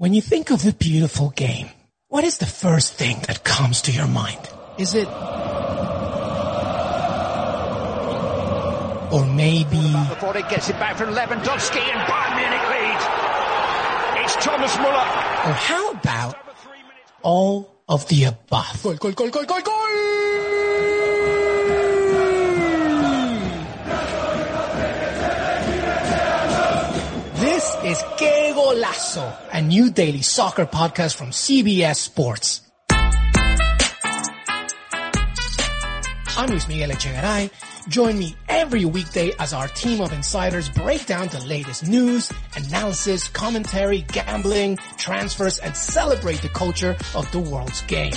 When you think of the beautiful game, what is the first thing that comes to your mind? Is it or maybe Before it gets it back from Lewandowski and Bayern Munich lead. It's Thomas Muller. or how about all of the above? Gol, gol, gol, gol, gol, gol! This is Que Golazo, a new daily soccer podcast from CBS Sports. I'm Luis Miguel Echegaray. Join me every weekday as our team of insiders break down the latest news, analysis, commentary, gambling, transfers, and celebrate the culture of the world's game.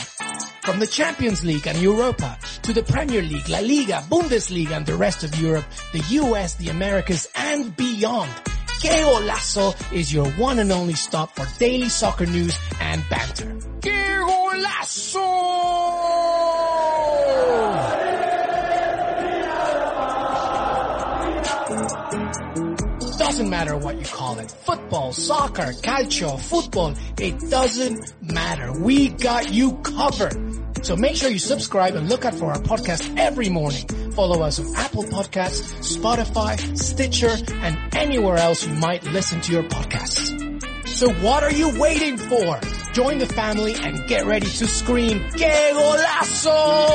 From the Champions League and Europa to the Premier League, La Liga, Bundesliga, and the rest of Europe, the US, the Americas, and beyond. Que Golazo is your one and only stop for daily soccer news and banter. Que Golazo! Doesn't matter what you call it. Football, soccer, calcio, football. It doesn't matter. We got you covered. So make sure you subscribe and look out for our podcast every morning. Follow us on Apple Podcasts, Spotify, Stitcher, and anywhere else you might listen to your podcasts. So what are you waiting for? Join the family and get ready to scream, Que Golazo!